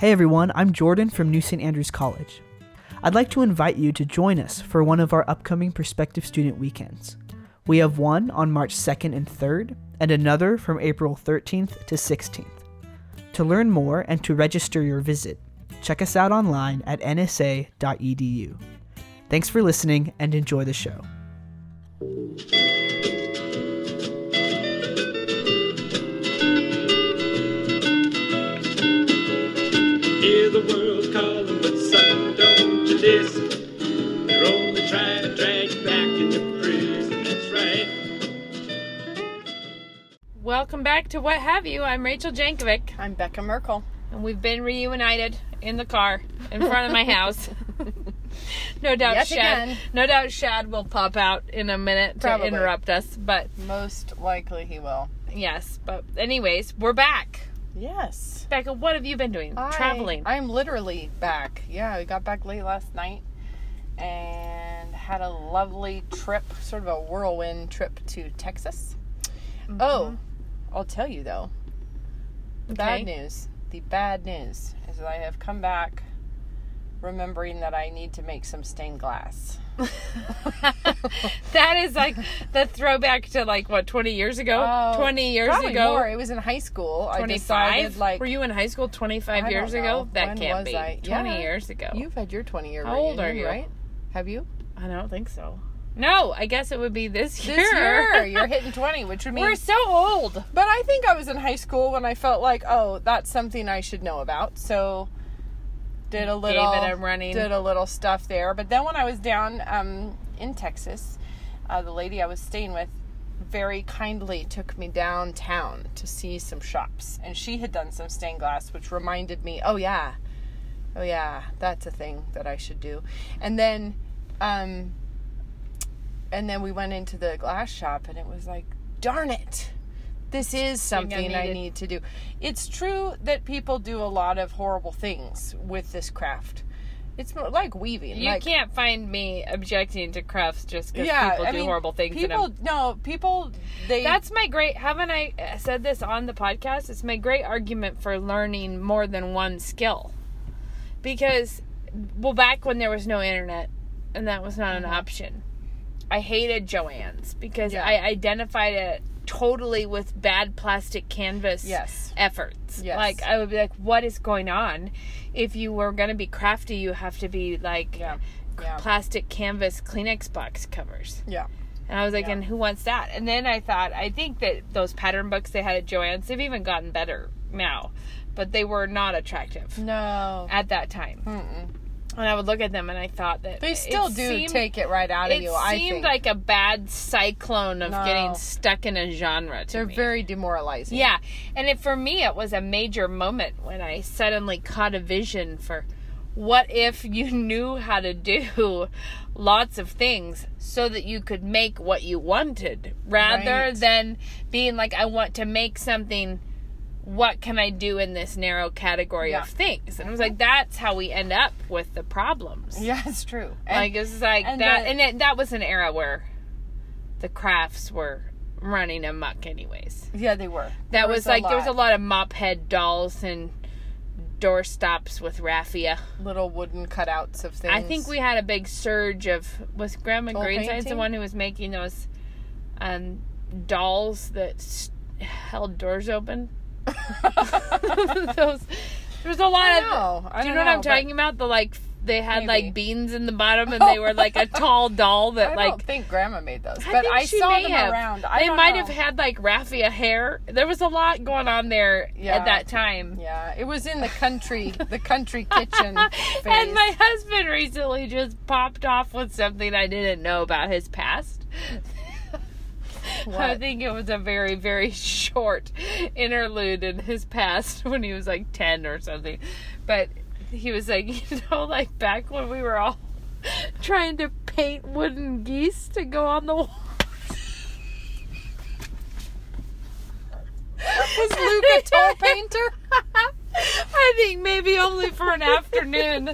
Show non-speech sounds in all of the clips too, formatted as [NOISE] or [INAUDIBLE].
Hey everyone, I'm Jordan from New St. Andrews College. I'd like to invite you to join us for one of our upcoming prospective student weekends. We have one on March 2nd and 3rd, and another from April 13th to 16th. To learn more and to register your visit, check us out online at nsa.edu. Thanks for listening and enjoy the show. Hear the world calling, but son, don't you listen. They're only trying to drag you back into prison. That's right. Welcome back to What Have You. I'm Rachel Jankovic, I'm Becca Merkle. and we've been reunited in the car in front of my house. [LAUGHS] no doubt Yet Shad. again. No doubt Shad will pop out in a minute Probably. to interrupt us. But Most likely he will. yes, but anyways, we're back. Yes. Becca, what have you been doing? I- Traveling. I'm literally back. Yeah, we got back late last night and had a lovely trip, sort of a whirlwind trip to Texas. Mm-hmm. Oh, I'll tell you though. The bad news. The bad news is that I have come back remembering that I need to make some stained glass. [LAUGHS] that is like the throwback to like what 20 years ago. Oh, 20 years Probably ago. more. It was in high school. 25 like were you in high school 25 I years ago that When can't be I? 20 Yeah. years ago You've had your 20 year How old are you? right? Have you? i don't think so no i guess it would be this year This year, [LAUGHS] you're hitting 20, which would mean. we're so old but I think I was in high school when I felt like, oh, that's something I should know about. So did a little, it a running- did a little stuff there. But then when I was down um, in Texas, uh, the lady I was staying with very kindly took me downtown to see some shops, and she had done some stained glass, which reminded me, oh yeah, oh yeah, that's a thing that I should do. And then, um, and then we went into the glass shop, and it was like, darn it. This is something I needed. need to do. It's true that people do a lot of horrible things with this craft. It's more like weaving. you like, can't find me objecting to crafts just because yeah, people I do mean, horrible things People, no, people. They that's my great haven't i uh, said this on the podcast it's my great argument for learning more than one skill because well back when there was no internet and that was not an option i hated Joann's because Mm-hmm. Yeah. i identified it totally with bad plastic canvas Yes. efforts Yes. like i would be like what is going on if you were going to be crafty you have to be like Yeah. Yeah. plastic canvas kleenex box covers yeah. and I was like, Yeah. and who wants that? And then I thought, I think that those pattern books they had at Joann's, they've even gotten better now, but they were not attractive No. at that time. And I would look at them and I thought that They still do seemed- take it right out of you. I seemed like a bad cyclone of No. getting stuck in a genre to they're me. very demoralizing. Yeah, and it, for me, it was a major moment when I suddenly caught a vision for what if you [LAUGHS] knew how to do lots of things so that you could make what you wanted rather Right. than being like, I want to make something. What can I do in this narrow category Yeah. of things? And I was like, that's how we end up with the problems. Yeah, it's true. And like, it's like and that. the- and it, that was an era where the crafts were running amok, anyways. yeah, they were. That There was, like there was a lot of mop head dolls and door stops with raffia. little wooden cutouts of things. I think we had a big surge of was Grandma Greenside's the one who was making those um, dolls that held doors open. [LAUGHS] those there's a lot I of know. I do you don't know what I'm talking about? The like they had Maybe. like beans in the bottom and they oh were like a tall doll that I like don't think Grandma made those, I but I saw them have. around. I they might know. have had like raffia hair. There was a lot going on there Yeah. at that time. Yeah, it was in the country, the country kitchen. [LAUGHS] phase. And my husband recently just popped off with something I didn't know about his past. [LAUGHS] I think it was a very, very [LAUGHS] short interlude in his past [LAUGHS] when he was like 10 or something. But he was like, you know, like back when we were all trying to paint wooden geese to go on the wall. was Luke a tall painter? I think maybe only for an afternoon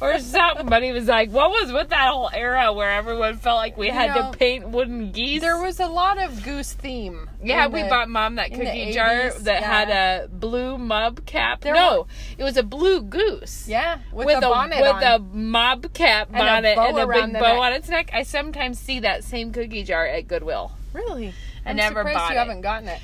or something. But he was like, "What was with that whole era where everyone felt like we had know, to paint wooden geese?" There was a lot of goose theme. Yeah, we the- bought mom that cookie jar 80s, that yeah. had a blue mob cap. There no, were- it was a blue goose. Yeah, with, With a bonnet with on. a mob cap And a bonnet and a big bow on its neck. I sometimes see that same cookie jar at Goodwill. Really? I I'm never surprised bought you it. haven't gotten it.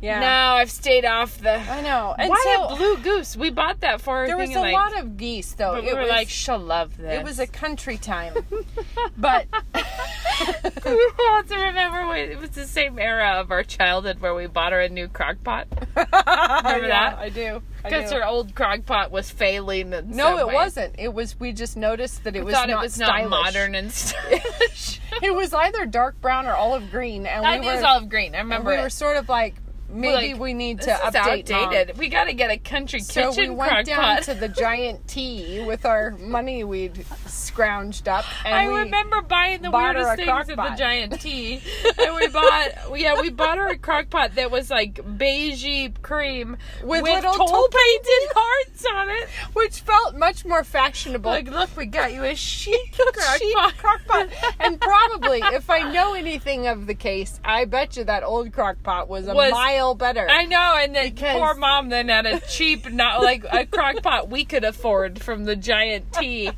Yeah. No, I've stayed off the. I know. [LAUGHS] And Why so a blue goose? We bought that for her. there was a like, lot of geese though. But we it were was like, she'll love this. it was a country time. [LAUGHS] but [LAUGHS] we also remember when it was the same era of our childhood where we bought her a new crock pot remember that? I do. Because her old crock pot was failing. In No, it ways. wasn't. It was we just noticed that it We was thought not it was stylish. not modern and stylish. It was either dark brown or olive green, and I we were was olive green. I remember we were sort of like maybe like, we need to update. Mom. We got to get a country So kitchen we went down pot. to the giant T with our money we'd scrounged up, and I remember buying the weirdest things at the Giant T, [LAUGHS] and we bought yeah we bought her a crock pot that was like beigey cream With with, little tole tole painted hearts on it. which felt much more fashionable. Like, look, we got you a chic [LAUGHS] crock Chic pot. crock pot. and probably, if I know [LAUGHS] anything of the case, I bet you that old crock pot was a Was- mile better. I know, and then Because- poor mom then had a cheap, not like a crock pot we could afford from the Giant T.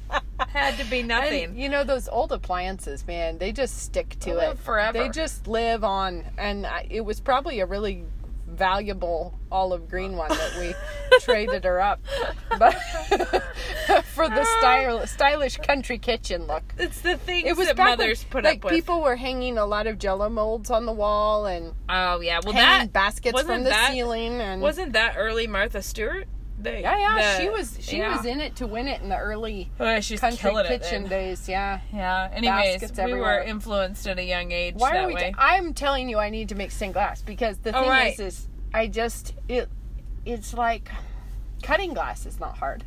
Had to be And, nothing. you know those old appliances, man. They just stick to They it forever. They just live on, and I, it was probably a really valuable olive green one that we [LAUGHS] traded her up, but [LAUGHS] for the style, stylish country kitchen look. It's the thing It was that back when, put like up with. people were hanging a lot of Jello molds on the wall and oh yeah, well hanging that baskets from the that- ceiling and wasn't that early Martha Stewart. Yeah, yeah. the- she was she yeah. was in it to win it in the early Oh, she's country kitchen days. Yeah. Yeah. Anyways, Baskets we everywhere. were influenced at a young age Why that are we? way. I'm telling you, I need to make stained glass because the Oh, thing right. is, is I just it it's like cutting glass is not hard,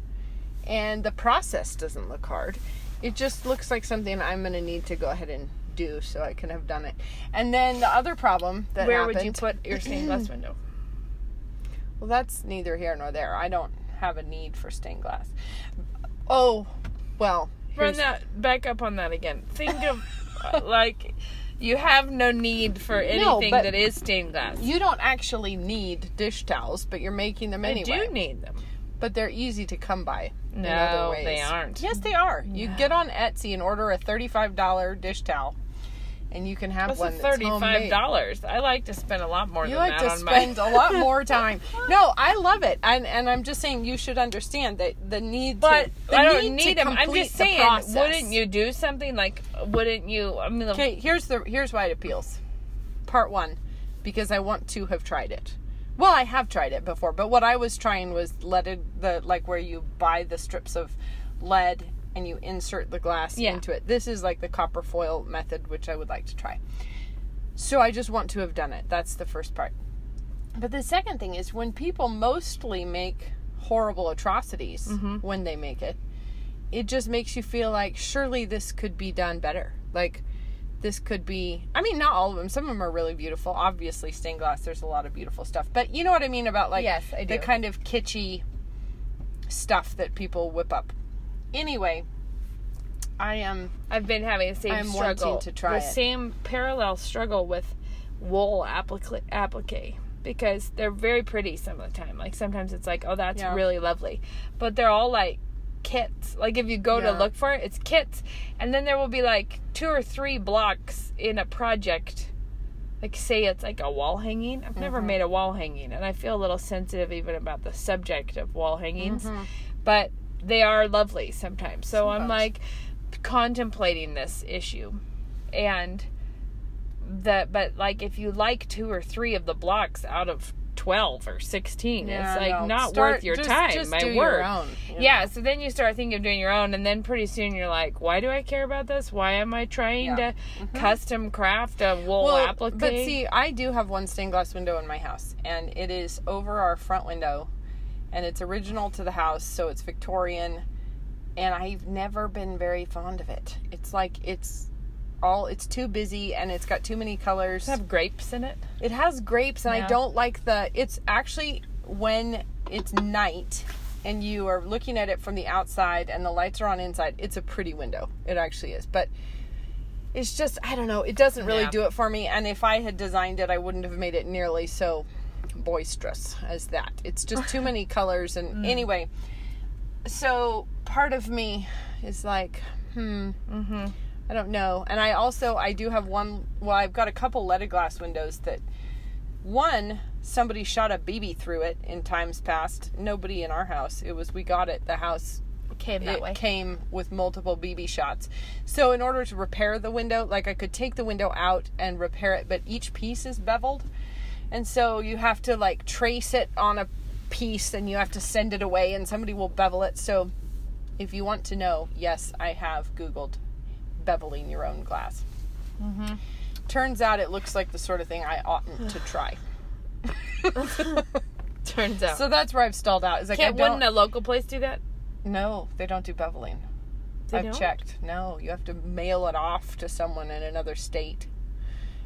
and the process doesn't look hard. It just looks like something I'm gonna need to go ahead and do so I can have done it. And then the other problem that Where happened, would you put your stained glass [CLEARS THROAT] window? Well, that's neither here nor there. I don't have a need for stained glass. Oh, well. Run that back up on that again. Think of [LAUGHS] uh, like you have no need for anything but- that is stained glass. You don't actually need dish towels, but you're making them I anyway. do need them. but they're easy to come by. in No, other ways. they aren't. Yes, they are. You get on Etsy and order a thirty-five dollar dish towel, and you can have That's one that's thirty-five dollars. I like to spend a lot more You than like that to on spend my. a lot more [LAUGHS] time. No, I love it, and and I'm just saying you should understand that the need. But to, the I don't need, need them. I'm just saying, process. wouldn't you do something like? Wouldn't you? I mean, Okay, here's the here's why it appeals. Part one, because I want to have tried it. Well, I have tried it before, but what I was trying was leaded the like where you buy the strips of lead and you insert the glass Yeah. into it. This is like the copper foil method, which I would like to try. So I just want to have done it. That's the first part. But the second thing is when people mostly make horrible atrocities mm-hmm. when they make it, it just makes you feel like surely this could be done better. Like this could be I mean not all of them. Some of them are really beautiful. Obviously stained glass there's a lot of beautiful stuff. But you know what I mean about like Yes, I the kind of kitschy stuff that people whip up. Anyway, I am I've been having the same I'm struggle. to try the it. same parallel struggle with wool applique, applique because they're very pretty some of the time. Like sometimes it's like, oh, that's Yeah. really lovely, but they're all like kits. Like if you go Yeah. to look for it, it's kits, and then there will be like two or three blocks in a project. Like say it's like a wall hanging. I've never Mm-hmm. made a wall hanging, and I feel a little sensitive even about the subject of wall hangings. Mm-hmm. But they are lovely sometimes. So I'm like contemplating this issue and that but like if you like two or three of the blocks out of 12 or 16 Yeah, it's like no. not Start- worth your just- time just my do your own, yeah so then you start thinking of doing your own and then pretty soon you're like why do i care about this why am i trying Yeah. Mm-hmm. to custom craft a wool well, applique but see, I do have one stained glass window in my house, and it is over our front window, and it's original to the house, so it's Victorian, and I've never been very fond of it. It's like it's all it's too busy, and it's got too many colors. Does it have grapes in it It has grapes, and I don't like the. It's actually when it's night and you are looking at it from the outside and the lights are on inside, it's a pretty window. It actually is. But it's just I don't know, it doesn't really Yeah. do it for me and if I had designed it, I wouldn't have made it nearly so boisterous as that. It's just too [LAUGHS] many colors and anyway. So part of me is like, hmm, I don't know. And I also I do have one. Well, I've got a couple leaded glass windows that one somebody shot a BB through it in times past. Nobody in our house. It was we got it. The house Came that it way. came with multiple BB shots. So in order to repair the window, like I could take the window out and repair it, but each piece is beveled. And so you have to like trace it on a piece and you have to send it away and somebody will bevel it. So if you want to know, yes, I have googled beveling your own glass. Mm-hmm. Turns out it looks like the sort of thing I oughtn't to [SIGHS] try. [LAUGHS] Turns out. So that's where I've stalled out. Is like Can't, I wouldn't a local place do that? No, they don't do beveling. They I've don't? checked. No, you have to mail it off to someone in another state.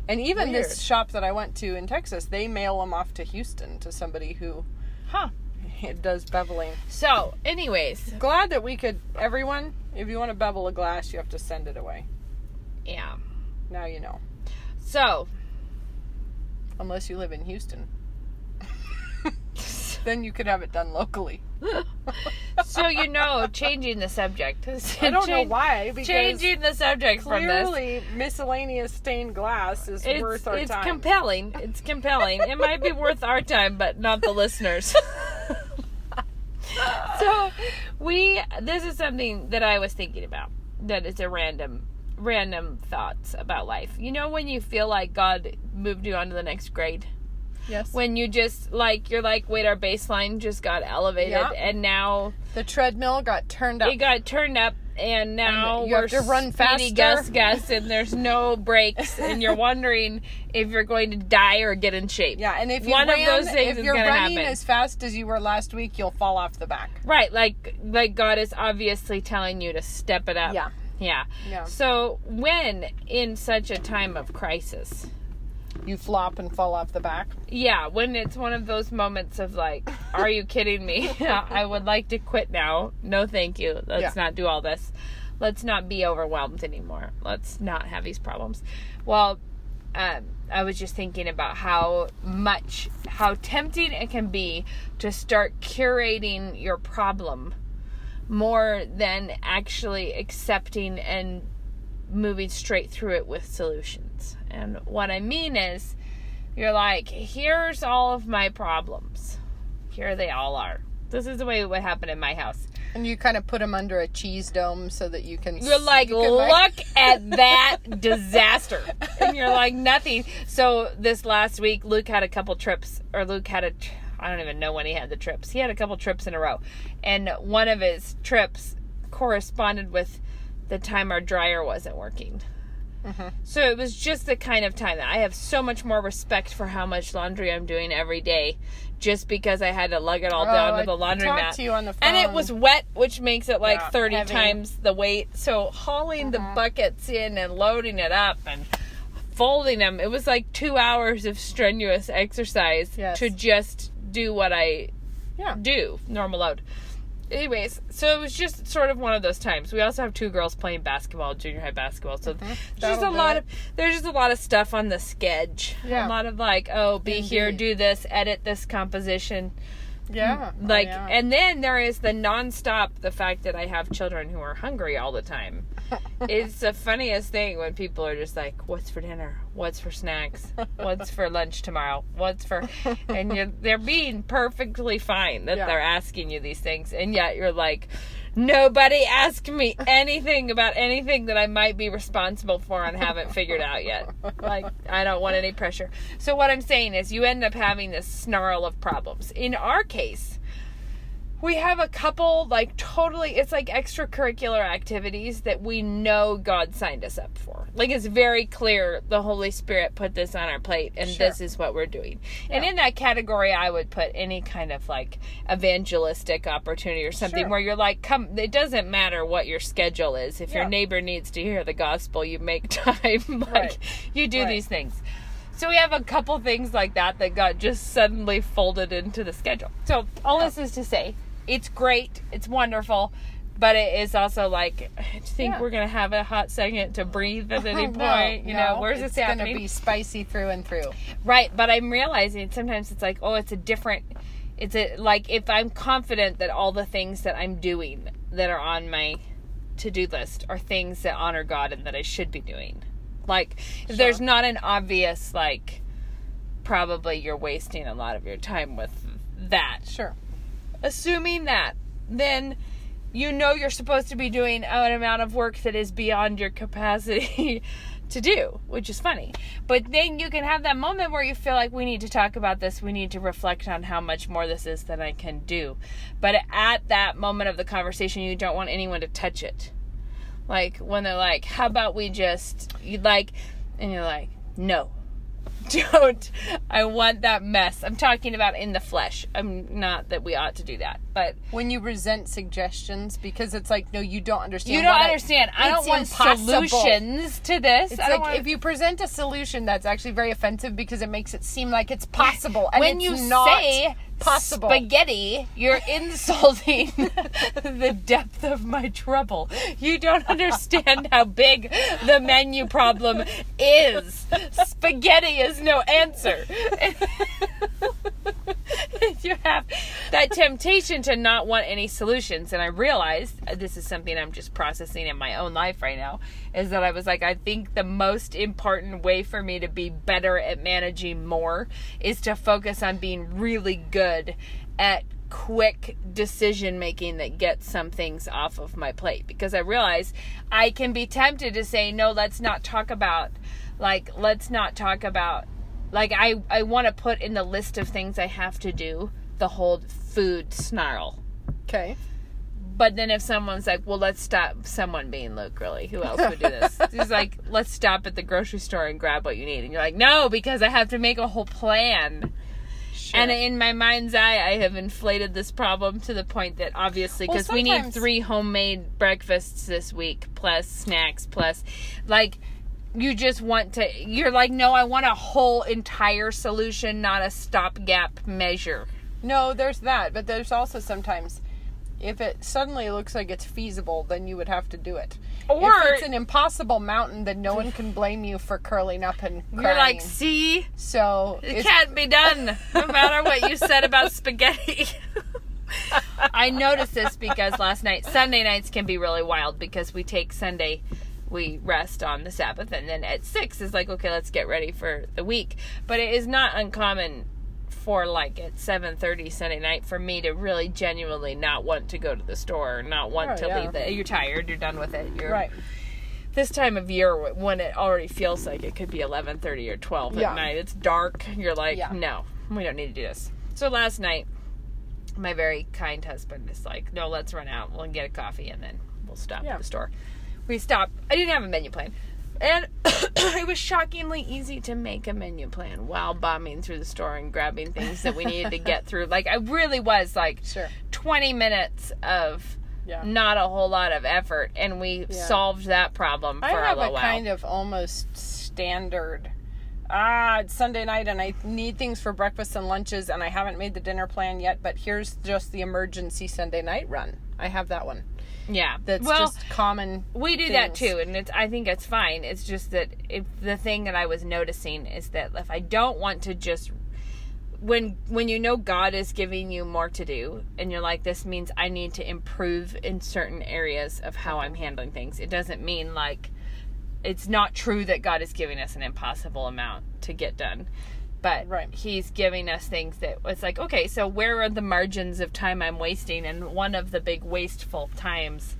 And even Weird. this shop that I went to in Texas, they mail them off to Houston to somebody who Huh. [LAUGHS] does beveling. So, anyways, Glad that we could, everyone, if you want to bevel a glass, you have to send it away. yeah. Now you know. So, Unless you live in Houston. [LAUGHS] then you could have it done locally. [LAUGHS] so you know, changing the subject. [LAUGHS] I don't know why, Changing the subject from this. clearly miscellaneous stained glass is It's, worth our it's time. It's compelling. It's compelling. It might be worth our time, but not the listeners. [LAUGHS] so, we this is something that I was thinking about. That is a random random thoughts about life. You know when you feel like God moved you on to the next grade? Yes. When you just like you're like, wait, our baseline just got elevated and now the treadmill got turned up. it got turned up and now And you have to run faster. Gus [LAUGHS] Gus and there's no brakes and you're wondering if you're going to die or get in shape. Yeah, and if you One of those things if you're running happen. as fast as you were last week, you'll fall off the back. Right, like like God is obviously telling you to step it up. Yeah. Yeah. Yeah. So when in such a time of crisis, You flop and fall off the back. yeah, when it's one of those moments of like, are you kidding me? [LAUGHS] I would like to quit now. No, thank you. Let's Yeah. not do all this. Let's not be overwhelmed anymore. Let's not have these problems. Well, um, I was just thinking about how much, how tempting it can be to start curating your problem more than actually accepting and moving straight through it with solutions. And what I mean is, you're like, here's all of my problems. Here they all are. This is the way it would happen in my house. And you kind of put them under a cheese dome so that you can. You're like, you can, like- look at [LAUGHS] that disaster. And you're like, nothing. So this last week, Luke had a couple trips, or Luke had a, I don't even know when he had the trips. He had a couple trips in a row. And one of his trips corresponded with the time our dryer wasn't working. Mm-hmm. So it was just the kind of time that I have so much more respect for how much laundry I'm doing every day just because I had to lug it all oh, down Oh, to the I laundromat. talked to you on the And it was wet, which makes it like Yeah, 30 heavy. times the weight. So hauling the mm-hmm. buckets in and loading it up and folding them, it was like two hours of strenuous exercise Yes. to just do what I Yeah. do, normal load. Anyways, so it was just sort of one of those times. We also have two girls playing basketball, junior high basketball. So there's just That'll a lot it. of there's just a lot of stuff on the sketch. Yeah. A lot of like, oh, be here, do this, edit this composition. Yeah. Mm. Oh, Like, yeah. and then there is the nonstop the fact that I have children who are hungry all the time. [LAUGHS] it's the funniest thing when people are just like, "What's for dinner? What's for snacks? What's for lunch tomorrow? What's for?" [LAUGHS] And you're they're being perfectly fine that Yeah. they're asking you these things, and yet you're like, "Nobody asked me anything about anything that I might be responsible for and haven't figured out yet." Like, I don't want any pressure. So what I'm saying is, you end up having this snarl of problems. In our case we have a couple like totally it's like extracurricular activities that we know God signed us up for. Like it's very clear the Holy Spirit put this on our plate and Sure. this is what we're doing. And in that category I would put any kind of like evangelistic opportunity or something Sure. where you're like come it doesn't matter what your schedule is. If your neighbor needs to hear the gospel, you make [LAUGHS] time [LAUGHS] like Right. you do Right. these things. So we have a couple things like that that got just suddenly folded into the schedule. So all this is to say, it's great, it's wonderful, but it is also like, you think Yeah. we're gonna have a hot second to breathe at [LAUGHS] any No, point? you know, no, where's it's this gonna be spicy through and through. Right, but I'm realizing sometimes it's like, oh, it's a different. It's a like if I'm confident that all the things that I'm doing that are on my to do list are things that honor God and that I should be doing. Like, if there's not an obvious like, probably you're wasting a lot of your time with that. Sure. Assuming that, then you know you're supposed to be doing an amount of work that is beyond your capacity [LAUGHS] to do, which is funny. But then you can have that moment where you feel like we need to talk about this, we need to reflect on how much more this is than I can do. But at that moment of the conversation, you don't want anyone to touch it. Like when they're like, "How about we just you like," and you're like, "No." [LAUGHS] Don't. I want that mess. I'm talking about in the flesh. I'm not that we ought to do that, but When you resent suggestions because it's like, no, you don't understand. you don't what I- understand. I don't want impossible. solutions to this. It's I like want, if you present a solution that's actually very offensive because it makes it seem like it's possible and when you not say possible. spaghetti, you're [LAUGHS] insulting [LAUGHS] the depth of my trouble. You don't understand how big the menu problem is. Spaghetti is no answer. [LAUGHS] you have that temptation to not want any solutions and i realized this is something i'm just processing in my own life right now is that i was like i think the most important way for me to be better at managing more is to focus on being really good at quick decision making that gets some things off of my plate because i realize i can be tempted to say no let's not talk about like let's not talk about like I I want to put in the list of things I have to do the whole food snarl. Okay. But then if someone's like, "Well, let's stop," someone being Luke, really, who else would do this? [LAUGHS] He's like, "Let's stop at the grocery store and grab what you need," and you're like, "No, because I have to make a whole plan." Sure. And in my mind's eye, I have inflated this problem to the point that obviously, Well, because we need three homemade breakfasts this week, plus snacks, plus like you just want to. You're like, no, I want a whole entire solution, not a stopgap measure. no, there's that, but there's also sometimes if it suddenly looks like it's feasible, then you would have to do it. Or- if it's an impossible mountain, then no one can blame you for curling up and crying. You're like, see, so it can't be done, no [LAUGHS] matter what you said about spaghetti. [LAUGHS] I noticed this because last night, Sunday nights can be really wild because we take Sunday, we rest on the Sabbath, and then at six is like, okay, let's get ready for the week. But it is not uncommon for like at seven thirty Sunday night for me to really genuinely not want to go to the store, not want Oh, to yeah. leave. The, you're tired, you're done with it. You're right. this time of year when it already feels like it could be 11:30 or 12 Yeah. at night it's dark you're like Yeah. no we don't need to do this so last night my very kind husband is like no let's run out we'll get a coffee and then we'll stop Yeah. at the store we stopped i didn't have a menu plan and [COUGHS] it was shockingly easy to make a menu plan while bombing through the store and grabbing things that we needed to get through like i really was like Sure. 20 minutes of Yeah. not a whole lot of effort and we Yeah. solved that problem for I have a a kind of almost standard. Ah, it's Sunday night and I need things for breakfast and lunches and I haven't made the dinner plan yet, but here's just the emergency Sunday night run. I have that one. Yeah. That's well, just common. we do that too, and it's I think it's fine. It's just that if the thing that I was noticing is that if I don't want to just when when you know God is giving you more to do and you're like this means I need to improve in certain areas of how I'm handling things. It doesn't mean like it's not true that God is giving us an impossible amount to get done. But Right. he's giving us things that it's like, okay, so where are the margins of time I'm wasting? And one of the big wasteful times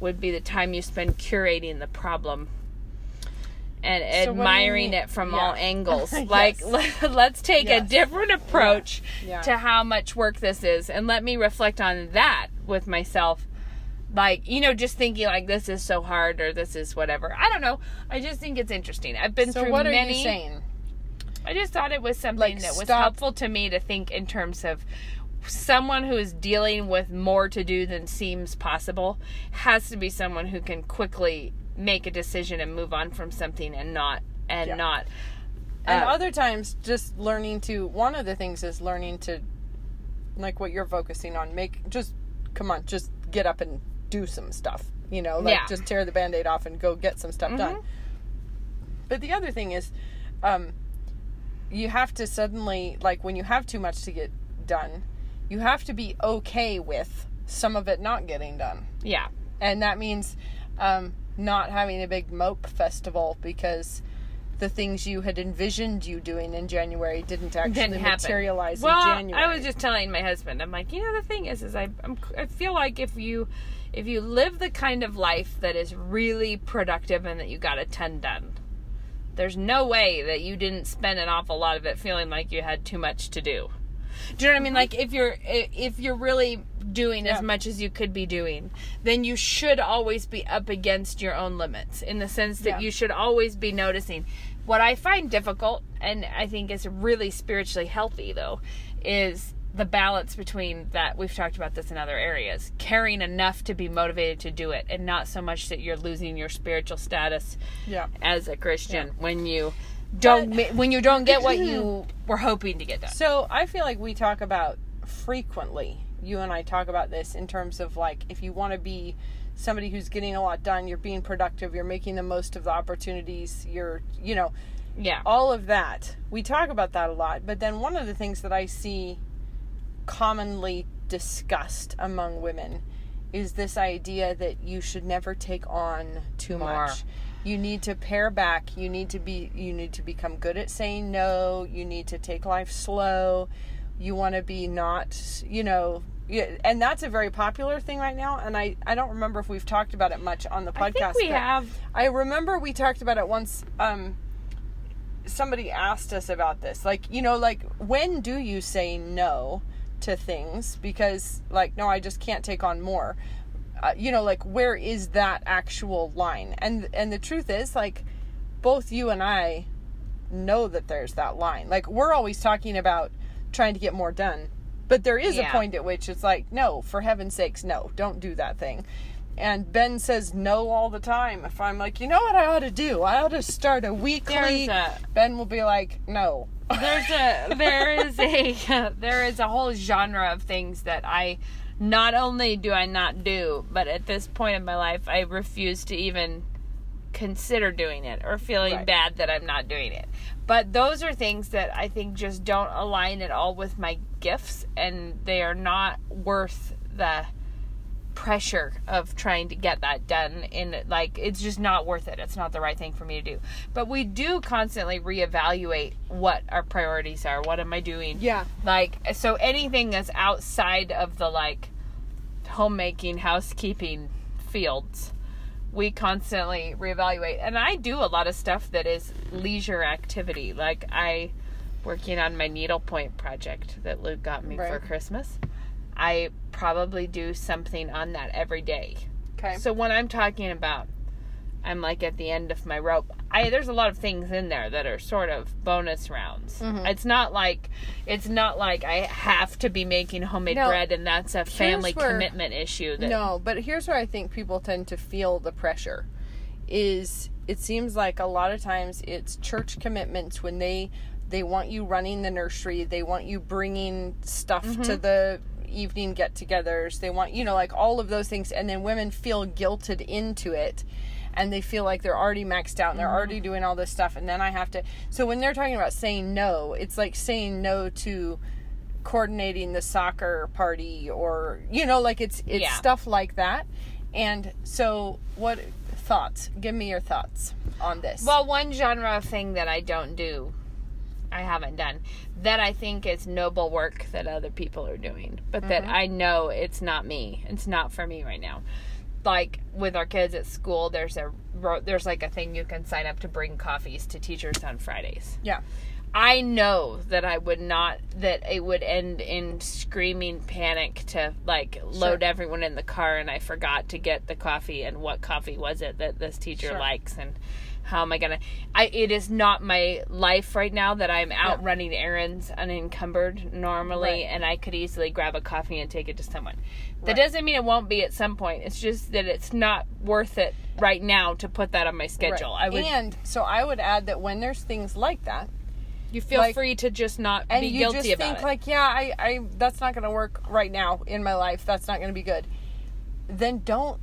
would be the time you spend curating the problem and So what do you admiring it from Yeah. all [LAUGHS] angles. Yes. Like, [LAUGHS] let, us take a different approach Yeah. to how much work this is and let me reflect on that with myself. Like, you know, just thinking like this is so hard or this is whatever. I don't know. I just think it's interesting. I've been So through what are many. you saying? I just thought it was something Like, that was stop- helpful to me to think in terms of someone who is dealing with more to do than seems possible has to be someone who can quickly make a decision and move on from something and not and Yeah. not And Uh, other times, just learning to. One of the things is learning to, like what you're focusing on. Make just come on, just get up and do some stuff. You know, like Yeah. just tear the band-aid off and go get some stuff done. But the other thing is, um, you have to suddenly like when you have too much to get done, you have to be okay with some of it not getting done yeah. and that means um, not having a big mope festival because the things you had envisioned you doing in January didn't actually didn't happen. materialize well, in January. I was just telling my husband, I'm like, you know, the thing is, is I, I'm, I feel like if you, if you live the kind of life that is really productive and that you got a ton done, there's no way that you didn't spend an awful lot of it feeling like you had too much to do. Do you know what I mean? Mm-hmm. Like if you're if you're really doing Yeah. as much as you could be doing, then you should always be up against your own limits in the sense that Yeah. you should always be noticing. What I find difficult and I think is really spiritually healthy though is the balance between that we've talked about this in other areas caring enough to be motivated to do it and not so much that you're losing your spiritual status yeah. as a christian when you don't ma- when you don't get what you [CLEARS THROAT] were hoping to get done So I feel like we talk about frequently. You and I talk about this in terms of like if you want to be somebody who's getting a lot done, you're being productive, you're making the most of the opportunities, you're you know yeah all of that. We talk about that a lot, but then one of the things that I see commonly discussed among women is this idea that you should never take on too More. much. You need to pare back. You need to be you need to become good at saying no. You need to take life slow. You want to be not, you know, yeah, and that's a very popular thing right now and I I don't remember if we've talked about it much on the podcast. i think we have I remember we talked about it once. Um, somebody asked us about this. Like, you know, like when do you say no to things? Because, like, no, I just can't take on more. Uh, you know, like where is that actual line? And and the truth is, like, both you and I know that there's that line. Like, we're always talking about trying to get more done. But there is Yeah. a point at which it's like, no, for heaven's sakes, no, don't do that thing. And Ben says no all the time. If I'm like, you know what I ought to do? I ought to start a weekly. A- Ben will be like, no. there's a [LAUGHS] there is a [LAUGHS] there is a whole genre of things that I not only do I not do, but at this point in my life I refuse to even consider doing it or feeling Right. bad that I'm not doing it. But those are things that I think just don't align at all with my gifts and they are not worth the pressure of trying to get that done in like it's just not worth it. It's not the right thing for me to do. But we do constantly reevaluate what our priorities are. What am i doing? Yeah. like so anything that's outside of the like homemaking housekeeping fields we constantly reevaluate. And i do a lot of stuff that is leisure activity. Like i working on my needlepoint project that luke got me for christmas i probably do something on that every day Okay. so when i'm talking about i'm like at the end of my rope i there's a lot of things in there that are sort of bonus rounds Mm-hmm. it's not like it's not like i have to be making homemade No. bread and that's a family where- commitment issue that No, but here's where I think people tend to feel the pressure is it seems like a lot of times it's church commitments when they they want you running the nursery, they want you bringing stuff to the evening get-togethers. They want, you know, like all of those things and then women feel guilted into it and they feel like they're already maxed out and they're already mm-hmm. doing all this stuff and then I have to So when they're talking about saying no, it's like saying no to coordinating the soccer party or you know like it's it's Yeah. stuff like that and so what thoughts give me your thoughts on this Well, one genre of thing that I don't do, I haven't done, that I think is noble work that other people are doing, but that mm-hmm. I know it's not me. It's not for me right now. Like with our kids at school, there's a there's like a thing you can sign up to bring coffees to teachers on Fridays. yeah I know that I would not that it would end in screaming panic to like load everyone in the car and I forgot to get the coffee and what coffee was it that this teacher Sure. likes and how am I gonna I it is not my life right now that I'm out Yeah. running errands unencumbered normally Right. and I could easily grab a coffee and take it to someone. That Right. doesn't mean it won't be at some point. It's just that it's not worth it right now to put that on my schedule. Right. I would and so i would add that when there's things like that You feel Like- free to just not and be you guilty just about think it. like yeah I, I that's not going to work right now in my life that's not going to be good then don't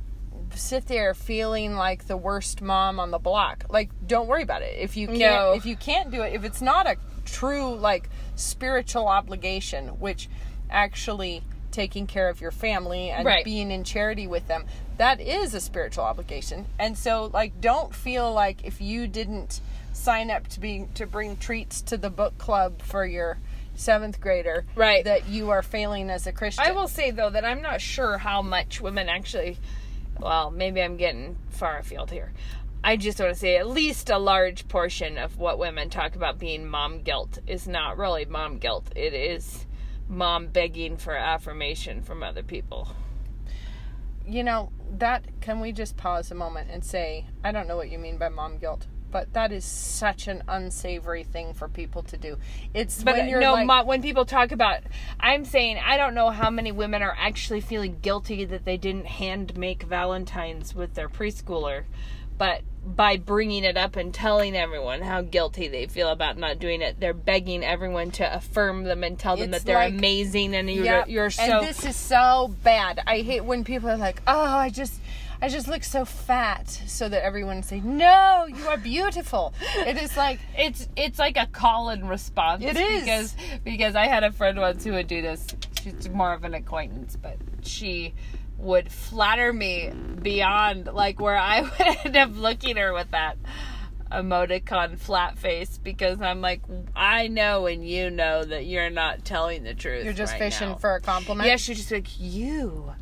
sit there feeling like the worst mom on the block like don't worry about it if you can't No. if you can't do it if it's not a true like spiritual obligation which actually taking care of your family and Right. being in charity with them that is a spiritual obligation and so like don't feel like if you didn't sign up to be to bring treats to the book club for your seventh grader Right. that you are failing as a christian I will say though that I'm not sure how much women actually. Well, maybe I'm getting far afield here. I just want to say at least a large portion of what women talk about being mom guilt is not really mom guilt. It is mom begging for affirmation from other people. you know that can we just pause a moment and say i don't know what you mean by mom guilt but that is such an unsavory thing for people to do it's But when you're no, like, mo- when people talk about, I'm saying I don't know how many women are actually feeling guilty that they didn't hand make Valentines with their preschooler, but by bringing it up and telling everyone how guilty they feel about not doing it, they're begging everyone to affirm them and tell them that they're like- amazing and you're Yep. you're so. and this is so bad i hate when people are like oh i just i just look so fat so that everyone say no you are beautiful it is like it's it's like a call and response. It is. because because I had a friend once who would do this. She's more of an acquaintance, but she would flatter me beyond like where I [LAUGHS] would end up looking her with that emoticon flat face because I'm like I know and you know that you're not telling the truth. you're just right fishing now. for a compliment Yeah, she's just like, you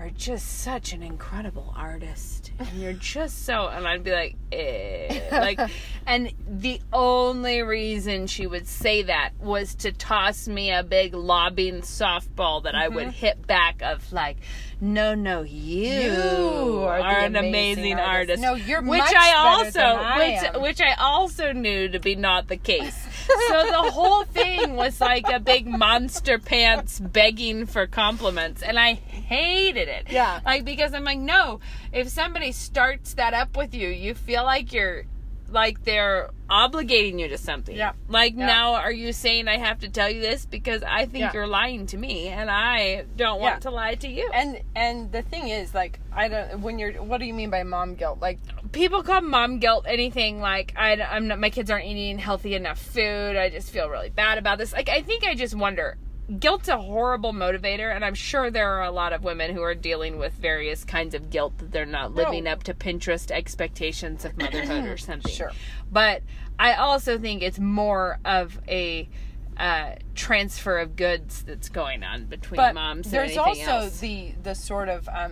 are just such an incredible artist. [LAUGHS] And you're just so, and I'd be like, eh. [LAUGHS] Like, and the only reason she would say that was to toss me a big lobbing softball that I Mm-hmm. would hit back of like, no, no, you, You are, are an amazing amazing artist. artist. No, you're which much I also, than I which, which I also knew to be not the case. So the whole thing was like a big monster pants begging for compliments, and I hated it. Yeah. like because I'm like, no, if somebody starts that up with you, you feel like you're like they're obligating you to something. Yeah. Like Yeah. now, are you saying I have to tell you this because I think Yeah. you're lying to me, and I don't want Yeah. to lie to you? and and the thing is like i don't when you're what do you mean by mom guilt like people call mom guilt anything like I, I'm not, my kids aren't eating healthy enough food. I just feel really bad about this. Like I think I just wonder. Guilt's a horrible motivator, and I'm sure there are a lot of women who are dealing with various kinds of guilt that they're not living No. up to Pinterest expectations of motherhood or [CLEARS THROAT] something. Sure. But I also think it's more of a uh, transfer of goods that's going on between but moms there's anything also else. the the sort of um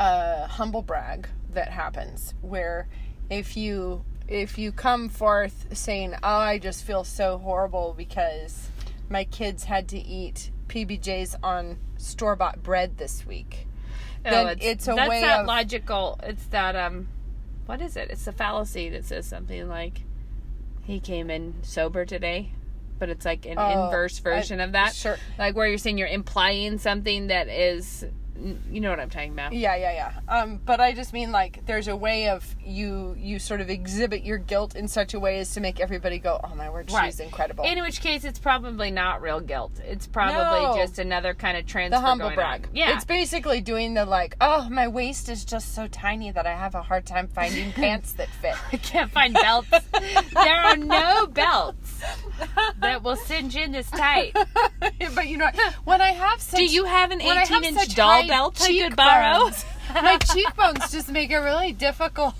uh humble brag that happens where if you if you come forth saying oh i just feel so horrible because my kids had to eat pbjs on store-bought bread this week then it's a Oh, that's way that of- logical. It's that um, what is it? It's a fallacy that says something like, "He came in sober today," but it's like an Oh, inverse version I- of that. sure. Like where you're saying you're implying something that is, you know what I'm talking about. Yeah, yeah, yeah. Um, but I just mean like there's a way of you you sort of exhibit your guilt in such a way as to make everybody go, "Oh my word, Right. she's incredible." In which case, it's probably not real guilt. It's probably No. just another kind of transfer the humble brag. on. Yeah, It's basically doing the like, "Oh, my waist is just so tiny that I have a hard time finding [LAUGHS] pants that fit." I can't find belts. there are no belts that will cinch in this tight. [LAUGHS] but you know, when I have such Do you have an when I have 18 inch doll high belt I could borrow? cheekbones, [LAUGHS] my cheekbones just make it really difficult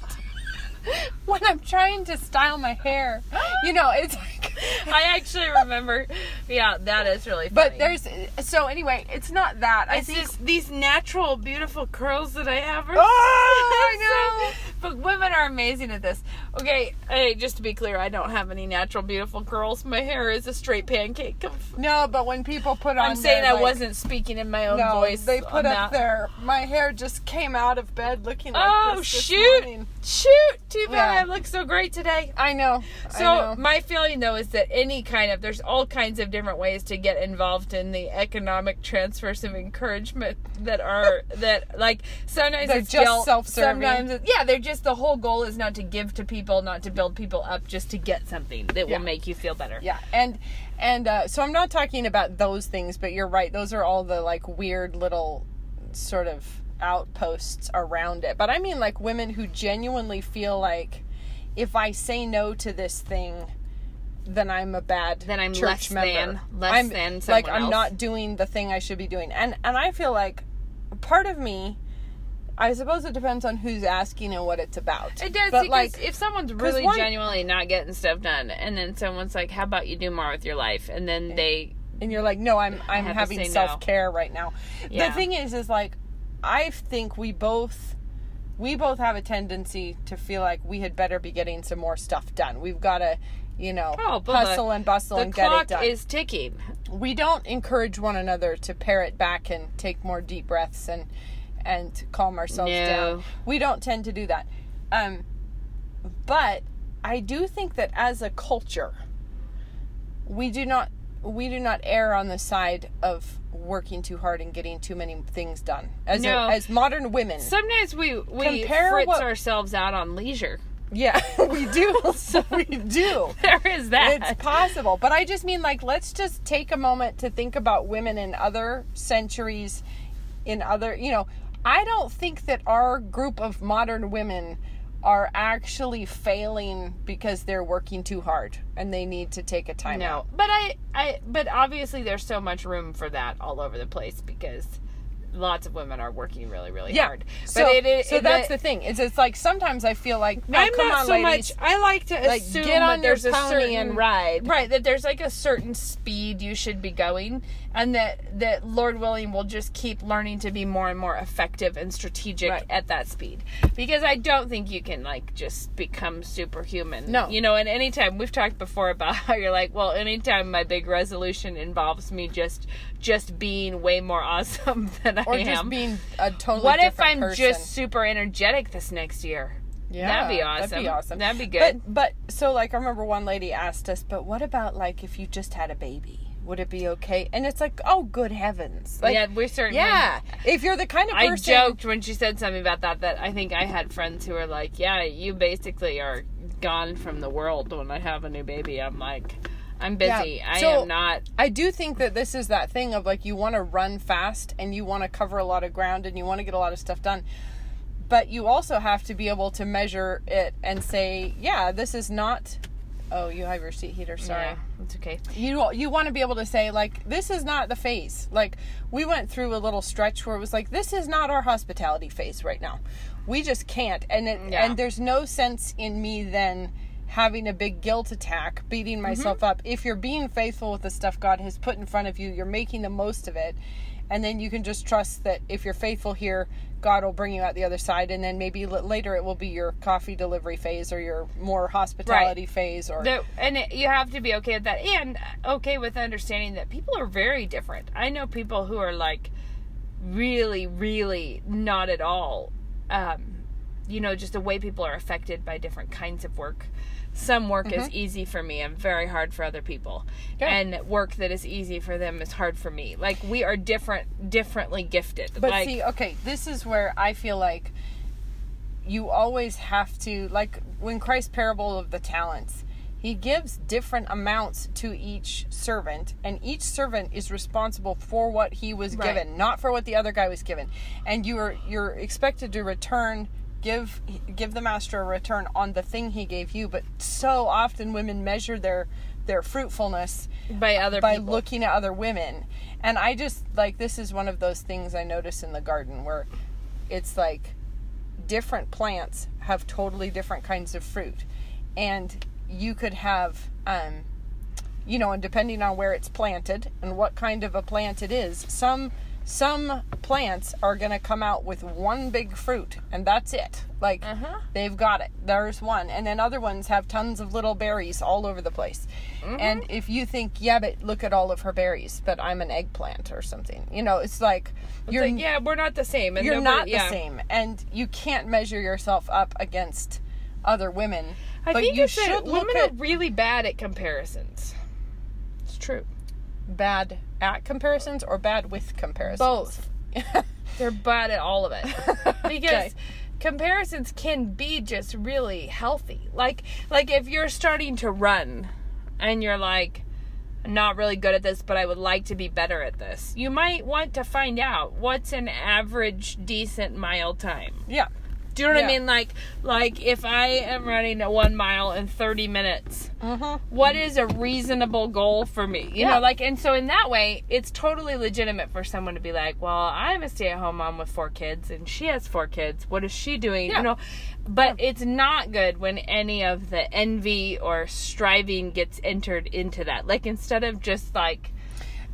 [LAUGHS] when I'm trying to style my hair. [GASPS] You know, it's like [LAUGHS] I actually remember. Yeah, that is really funny. But there's so anyway, it's not that. I it's think just these natural, beautiful curls that I have. Are Oh, I know. But women are amazing at this. Okay, hey, just to be clear, I don't have any natural, beautiful curls. My hair is a straight pancake. No, but when people put on I'm saying their, I like- wasn't speaking in my own no, voice. they put up that. their my hair just came out of bed looking like Oh this this shoot! morning. Shoot! Too bad Yeah. I look so great today. I know. I So know. my feeling though is that any kind of there's all kinds of different ways to get involved in the economic transfers of encouragement that are that like sometimes They're it's just self-serving. Sometimes it's, yeah, they're just the whole goal is not to give to people, not to build people up, just to get something that Yeah. will make you feel better. Yeah, and and uh, so I'm not talking about those things, but you're right. Those are all the like weird little sort of outposts around it. But I mean like women who genuinely feel like if I say no to this thing, then I'm a bad Then I'm church less member. than- less I'm, than like I'm else. not doing the thing I should be doing. And and I feel like part of me. I suppose it depends on who's asking and what it's about. It does but like if someone's really one- genuinely not getting stuff done, and then someone's like, "How about you do more with your life?" and then they and you're like, no, I'm I'm having self care right now. Yeah. The thing is, is like, I think we both we both have a tendency to feel like we had better be getting some more stuff done. We've got to, you know, Oh, hustle the- and bustle and get it clock done. is ticking. we don't encourage one another to pare it back and take more deep breaths and and calm ourselves No. down. We don't tend to do that. Um, but I do think that as a culture, we do not we do not err on the side of working too hard and getting too many things done. As a- as modern women, Sometimes we we Compare fritz what- ourselves out on leisure. yeah, [LAUGHS] we do. [LAUGHS] so [LAUGHS] we do. There is that. It's possible. But I just mean, like, let's just take a moment to think about women in other centuries, in other, you know, I don't think that our group of modern women are actually failing because they're working too hard and they need to take a time no, out. but I, I, but obviously there's so much room for that all over the place because lots of women are working really, really Yeah. hard. But So, it, it, so it- that's the thing. Is it's like sometimes I feel like no, I'm come not on, so ladies. much. I like to Like, assume get on that there's a pony certain and ride. right that there's like a certain speed you should be going, and that that Lord willing will just keep learning to be more and more effective and strategic Right. at that speed. Because I don't think you can like just become superhuman. No. you know. And anytime we've talked before about [LAUGHS] how you're like, well, anytime my big resolution involves me just just being way more [LAUGHS] awesome than I or am. just being a totally what if I'm person. just super energetic this next year? Yeah, that'd be awesome. That'd be awesome. That'd be good. But but so like I remember one lady asked us, but what about like if you just had a baby? Would it be okay? And it's like, oh, good heavens! Like, yeah, we certainly. yeah. If you're the kind of I person, joked when she said something about that. That I think I had friends who were like, "Yeah, you basically are gone from the world when I have a new baby." I'm like, I'm busy. Yeah, I so- am not. I do think that this is that thing of like you want to run fast and you want to cover a lot of ground and you want to get a lot of stuff done. But you also have to be able to measure it and say, yeah, this is not. Oh, you have your seat heater. Sorry. Yeah, it's okay. you you want to be able to say like this is not the phase like we went through a little stretch where it was like this is not our hospitality phase right now we just can't and it, Yeah. and there's no sense in me then having a big guilt attack beating myself mm-hmm. up if you're being faithful with the stuff god has put in front of you you're making the most of it and then you can just trust that if you're faithful here god will bring you out the other side and then maybe l- later it will be your coffee delivery phase or your more hospitality phase or The, and it, you have to be okay with that, and okay with understanding that people are very different. I know people who are like really, really not at all. Um, you know, just the way people are affected by different kinds of work. Some work is mm-hmm. easy for me and very hard for other people, Yeah. and work that is easy for them is hard for me. Like we are different, differently gifted. But like, see, okay, this is where I feel like you always have to like when Christ's parable of the talents, he gives different amounts to each servant, and each servant is responsible for what he was Right. given, not for what the other guy was given. And you are you're expected to return give give the master a return on the thing he gave you, but so often women measure their their fruitfulness by other by people. looking at other women. And I just like this is one of those things I notice in the garden where it's like different plants have totally different kinds of fruit. And you could have um you know, and depending on where it's planted and what kind of a plant it is, some some plants are going to come out with one big fruit and that's it. Like Uh-huh. they've got it. There's one. And then other ones have tons of little berries all over the place. Mm-hmm. And if you think, yeah, but look at all of her berries, but I'm an eggplant or something. You know, it's like you're like, yeah, we're not the same. And you're not yeah. the same and you can't measure yourself up against other women. I but think you it's should women at are really bad at comparisons. It's true. Bad at comparisons or bad with comparisons. Both. [LAUGHS] They're bad at all of it. [LAUGHS] Because Okay. comparisons can be just really healthy. Like like if you're starting to run and you're like I'm not really good at this, but I would like to be better at this. You might want to find out what's an average decent mile time. Yeah. Do you know what I mean? Like, like if I am running a one mile in thirty minutes, Mm-hmm. what is a reasonable goal for me? You Yeah. know, like, and so in that way, it's totally legitimate for someone to be like, "Well, I'm a stay-at-home mom with four kids, and she has four kids. What is she doing?" Yeah. You know, but it's not good when any of the envy or striving gets entered into that. Like, instead of just like.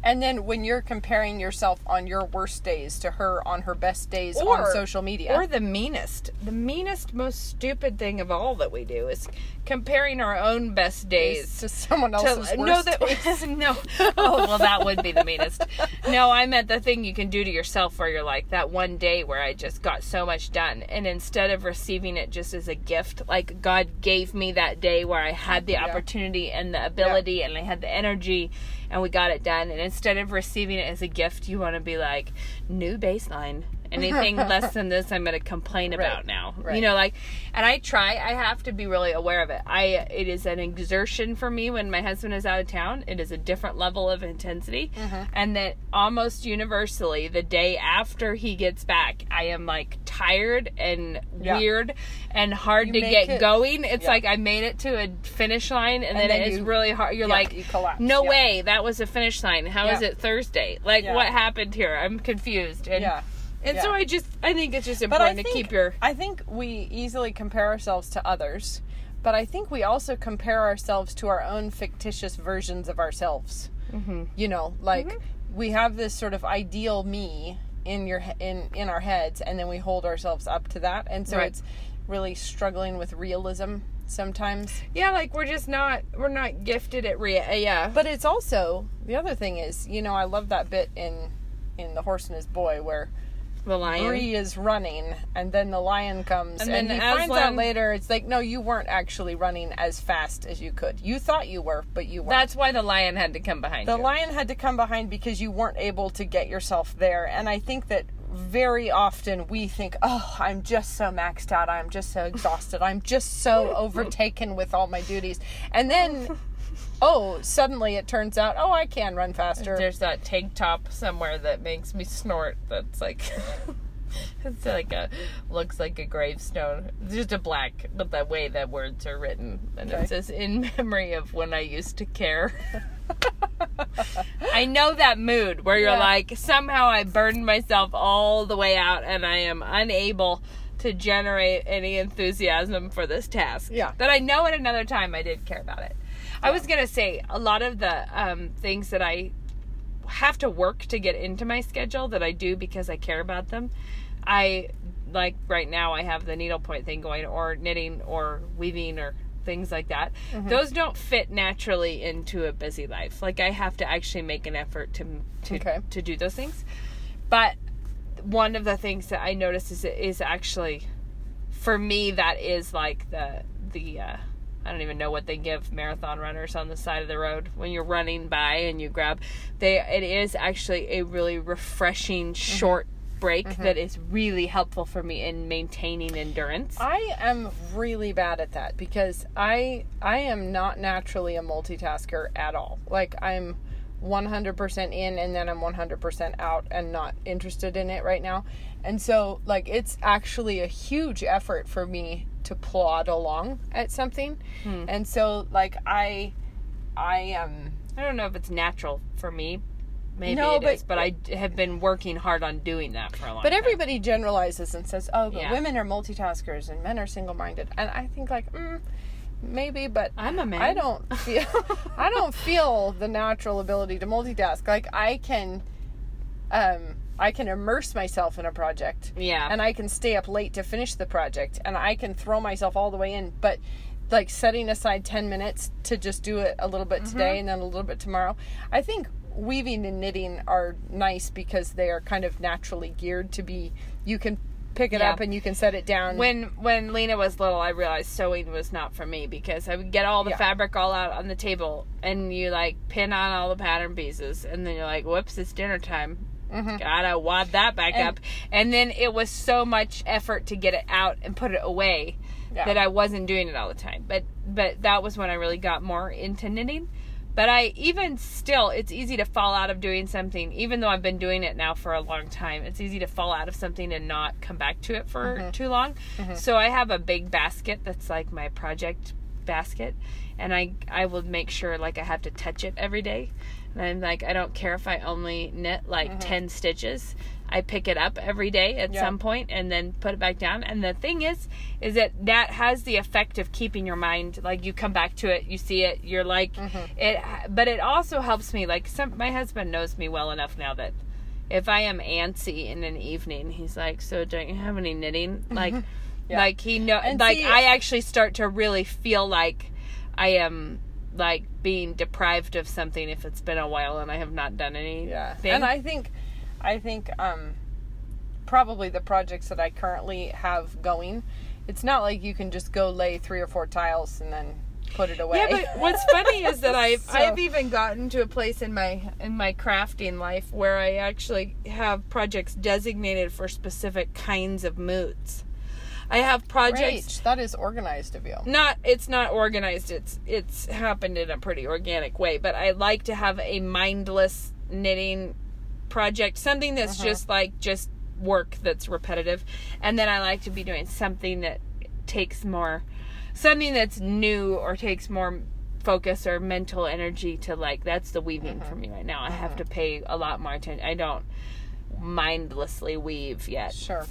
And then when you're comparing yourself on your worst days to her on her best days Or- on social media. Or the meanest, the meanest, most stupid thing of all that we do is comparing our own best days to someone to- else's worst no, that days. [LAUGHS] no. Oh well, that would be the meanest. No, I meant the thing you can do to yourself where you're like that one day where I just got so much done, and instead of receiving it just as a gift, like God gave me that day where I had the Yeah. opportunity and the ability and I had the energy, and we got it done. And instead of receiving it as a gift, you want to be like new baseline. Anything [LAUGHS] less than this, I'm going to complain about now. You know, like, and I try. I have to be really aware of it. I it is an exertion for me when my husband is out of town. It is a different level of intensity, Mm-hmm. and that almost universally, the day after he gets back, I am like tired and Yeah. weird and hard You to get it- going. It's yeah. like I made it to a finish line, and, then, then it's really hard. You're yeah, like, you no way, that was a finish line. How is it Thursday? Like, what happened here? I'm confused. And, Yeah. And so I just, I think it's just important think, to keep your. I think we easily compare ourselves to others, but I think we also compare ourselves to our own fictitious versions of ourselves. Mm-hmm. You know, like we have this sort of ideal me in your in in our heads, and then we hold ourselves up to that, and so Right. it's really struggling with realism sometimes. Yeah, like we're just not we're not gifted at rea. uh, Yeah, But it's also the other thing is, you know, I love that bit in in the horse and his boy where the lion. Bree is running, and then the lion comes, And and, then he finds out later it's like, no, you weren't actually running as fast as you could. You thought you were, but you weren't. That's why the lion had to come behind the you. lion had to come behind because you weren't able to get yourself there, and I think that very often we think, oh, I'm just so maxed out, I'm just so exhausted, I'm just so [LAUGHS] overtaken with all my duties, and then. Oh, suddenly it turns out, oh, I can run faster. There's that tank top somewhere that makes me snort. That's like. [LAUGHS] It's like a looks like a gravestone. It's just a black, but the way the words are written, and Okay. it says "in memory of when I used to care." [LAUGHS] I know that mood where you're Yeah. like, somehow I burned myself all the way out, and I am unable to generate any enthusiasm for this task. Yeah. But I know at another time I did care about it. I was gonna say a lot of the um, things that I have to work to get into my schedule that I do because I care about them. I like right now I have the needlepoint thing going or knitting or weaving or things like that. Those don't fit naturally into a busy life. Like I have to actually make an effort to to Okay. to do those things. But one of the things that I notice is is actually for me that is like the the uh I don't even know what they give marathon runners on the side of the road when you're running by and you grab they it is actually a really refreshing mm-hmm. short break mm-hmm. that is really helpful for me in maintaining endurance. I am really bad at that because I I am not naturally a multitasker at all. Like I'm 100% in and then I'm 100% out and not interested in it right now. And so like it's actually a huge effort for me to plod along at something. And so like I I um I don't know if it's natural for me. Maybe No, it but- is, but I have been working hard on doing that for a long But time. everybody generalizes and says, "Oh, but Yeah. women are multitaskers and men are single-minded." And I think like, mm, maybe, but I'm a man. I don't feel [LAUGHS] I don't feel the natural ability to multitask. Like I can um I can immerse myself in a project. Yeah. And I can stay up late to finish the project and I can throw myself all the way in, but like setting aside 10 minutes to just do it a little bit Mm-hmm. today and then a little bit tomorrow. I think weaving and knitting are nice because they are kind of naturally geared to be you can pick it Yeah. up and you can set it down. when when Lena was little, I realized sewing was not for me because I would get all the Yeah. fabric all out on the table, and you like pin on all the pattern pieces, and then you're like, "Whoops, it's dinner time." Mm-hmm. Gotta wad that back And- up. And then it was so much effort to get it out and put it away Yeah. that I wasn't doing it all the time. But but that was when I really got more into knitting. But I even still, it's easy to fall out of doing something, even though I've been doing it now for a long time. It's easy to fall out of something and not come back to it for mm-hmm. too long. Mm-hmm. So I have a big basket that's like my project basket, and I I will make sure like I have to touch it every day. And I'm like, I don't care if I only knit like mm-hmm. ten stitches. I pick it up every day at Yeah. some point and then put it back down. And the thing is, is that that has the effect of keeping your mind like you come back to it, you see it, you're like mm-hmm. it. But it also helps me. Like some, my husband knows me well enough now that if I am antsy in an evening, he's like, "So don't you have any knitting?" [LAUGHS] Like, Yeah. like he know, And like see- I actually start to really feel like I am like being deprived of something if it's been a while and I have not done anything. Yeah. And I think I think um probably the projects that I currently have going, it's not like you can just go lay three or four tiles and then put it away. Yeah, but what's funny is that [LAUGHS] I've So- I've even gotten to a place in my in my crafting life where I actually have projects designated for specific kinds of moods. I have projects. That is organized of you. not it's not organized it's it's happened in a pretty organic way but i like to have a mindless knitting project something that's mm-hmm. just like just work that's repetitive and then i like to be doing something that takes more something that's new or takes more focus or mental energy to like that's the weaving for mm-hmm. me right now i have to mm-hmm. pay a lot more attention i don't mindlessly weave yet Sure.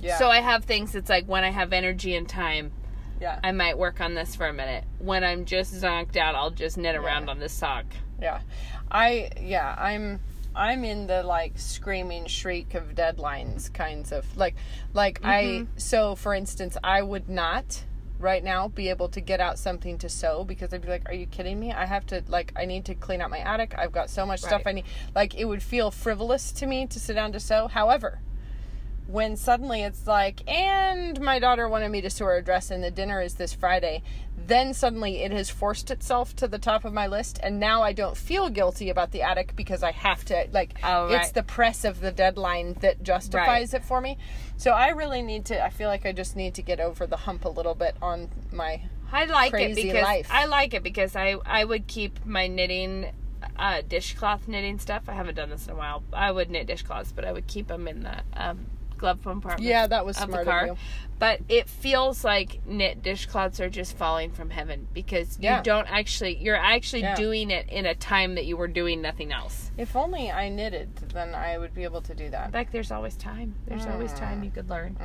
Yeah. so i have things that's like when i have energy and time yeah. I might work on this for a minute. When I'm just zonked out, I'll just knit around on this sock. Yeah. I yeah, I'm I'm in the like screaming shriek of deadlines kinds of like like I Mm-hmm. so for instance, I would not right now be able to get out something to sew because I'd be like, Are you kidding me? I have to like I need to clean out my attic. I've got so much stuff I need like it would feel frivolous to me to sit down to sew. However, when suddenly it's like, and my daughter wanted me to sew her a dress, and the dinner is this Friday, then suddenly it has forced itself to the top of my list, and now I don't feel guilty about the attic because I have to. Like, Oh, it's the press of the deadline that justifies it for me. So I really need to. I feel like I just need to get over the hump a little bit on my. I like it because life. I like it because I I would keep my knitting uh, dishcloth knitting stuff. I haven't done this in a while. I would knit dishcloths, but I would keep them in the um, glove compartment. Yeah, that was of smart the of car. you. But it feels like knit dishcloths are just falling from heaven because Yeah. you don't actually you're actually Yeah. doing it in a time that you were doing nothing else. If only I knitted, then I would be able to do that. Fact, there's always time. There's always Mm. time you could learn.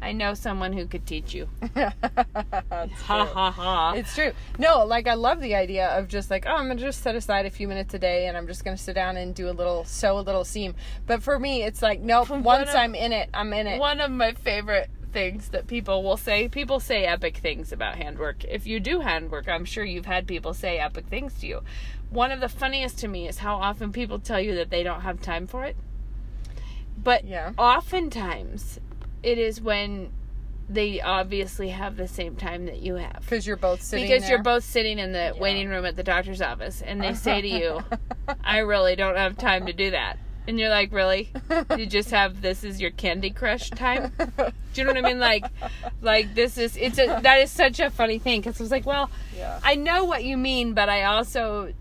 I know someone who could teach you. [LAUGHS] Ha ha ha. It's true. No, like I love the idea of just like, oh, I'm gonna just set aside a few minutes a day and I'm just gonna sit down and do a little sew a little seam. But for me, it's like, nope. [LAUGHS] Once I'm in it, I'm in it. One of my favorite things that people will say people say epic things about handwork. If you do handwork, I'm sure you've had people say epic things to you. One of the funniest to me is how often people tell you that they don't have time for it. But Yeah. oftentimes it is when they obviously have the same time that you have. Because you're both sitting because you're both sitting in the waiting room at the doctor's office and they say to you, [LAUGHS] I really don't have time to do that. And you're like, really? [LAUGHS] You just have this is your Candy Crush time? Do you know what I mean? Like, like this is it's a that is such a funny thing because I was like, well, Yeah. I know what you mean, but I also,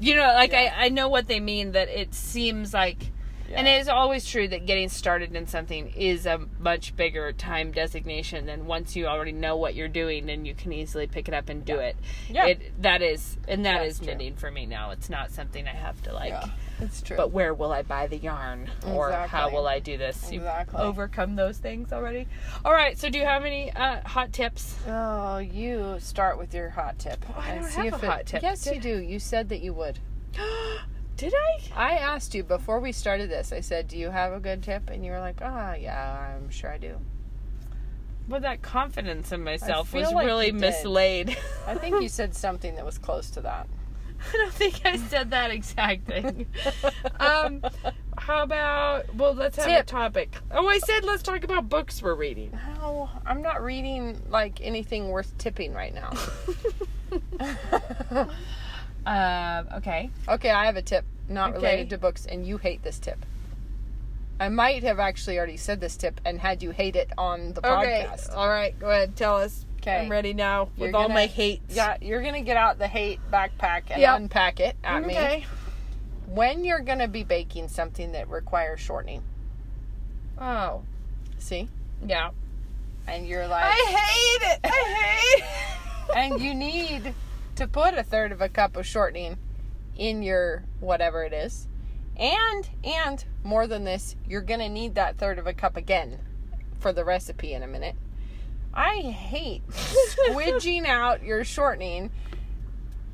you know, like Yeah. I I know what they mean that it seems like. And it is always true that getting started in something is a much bigger time designation than once you already know what you're doing, then you can easily pick it up and do it. Yeah. It that is and that That's is knitting for me now. It's not something I have to like Yeah, it's true. but where will I buy the yarn? Or how will I do this? You've Exactly. overcome those things already. All right, so do you have any uh, hot tips? oh, you start with your hot tip. I don't have a it- hot tip. Yes, Did- you do. You said that you would. [GASPS] Did I? I asked you before we started this. I said, "Do you have a good tip?" And you were like, "Ah, yeah, I'm sure I do." Well, that confidence in myself was like really mislaid. I think you said something that was close to that. [LAUGHS] I don't think I said that exact thing. um, how about well, let's have Tip. a topic. Oh, I said let's talk about books we're reading. No, I'm not reading like anything worth tipping right now. [LAUGHS] Um, okay. okay, I have a tip not Okay. related to books, and you hate this tip. I might have actually already said this tip and had you hate it on the Okay. podcast. All right. Go ahead. Tell us. 'Kay. I'm ready now You're with all gonna- my hate. Yeah, you're gonna get out the hate backpack and Yep. unpack it at me. Okay. When you're gonna be baking something that requires shortening, Oh. see, Yeah. and you're like, I hate it. I hate it. and you need to put a third of a cup of shortening in your whatever it is. And and more than this, you're going to need that third of a cup again for the recipe in a minute. I hate squidging [LAUGHS] out your shortening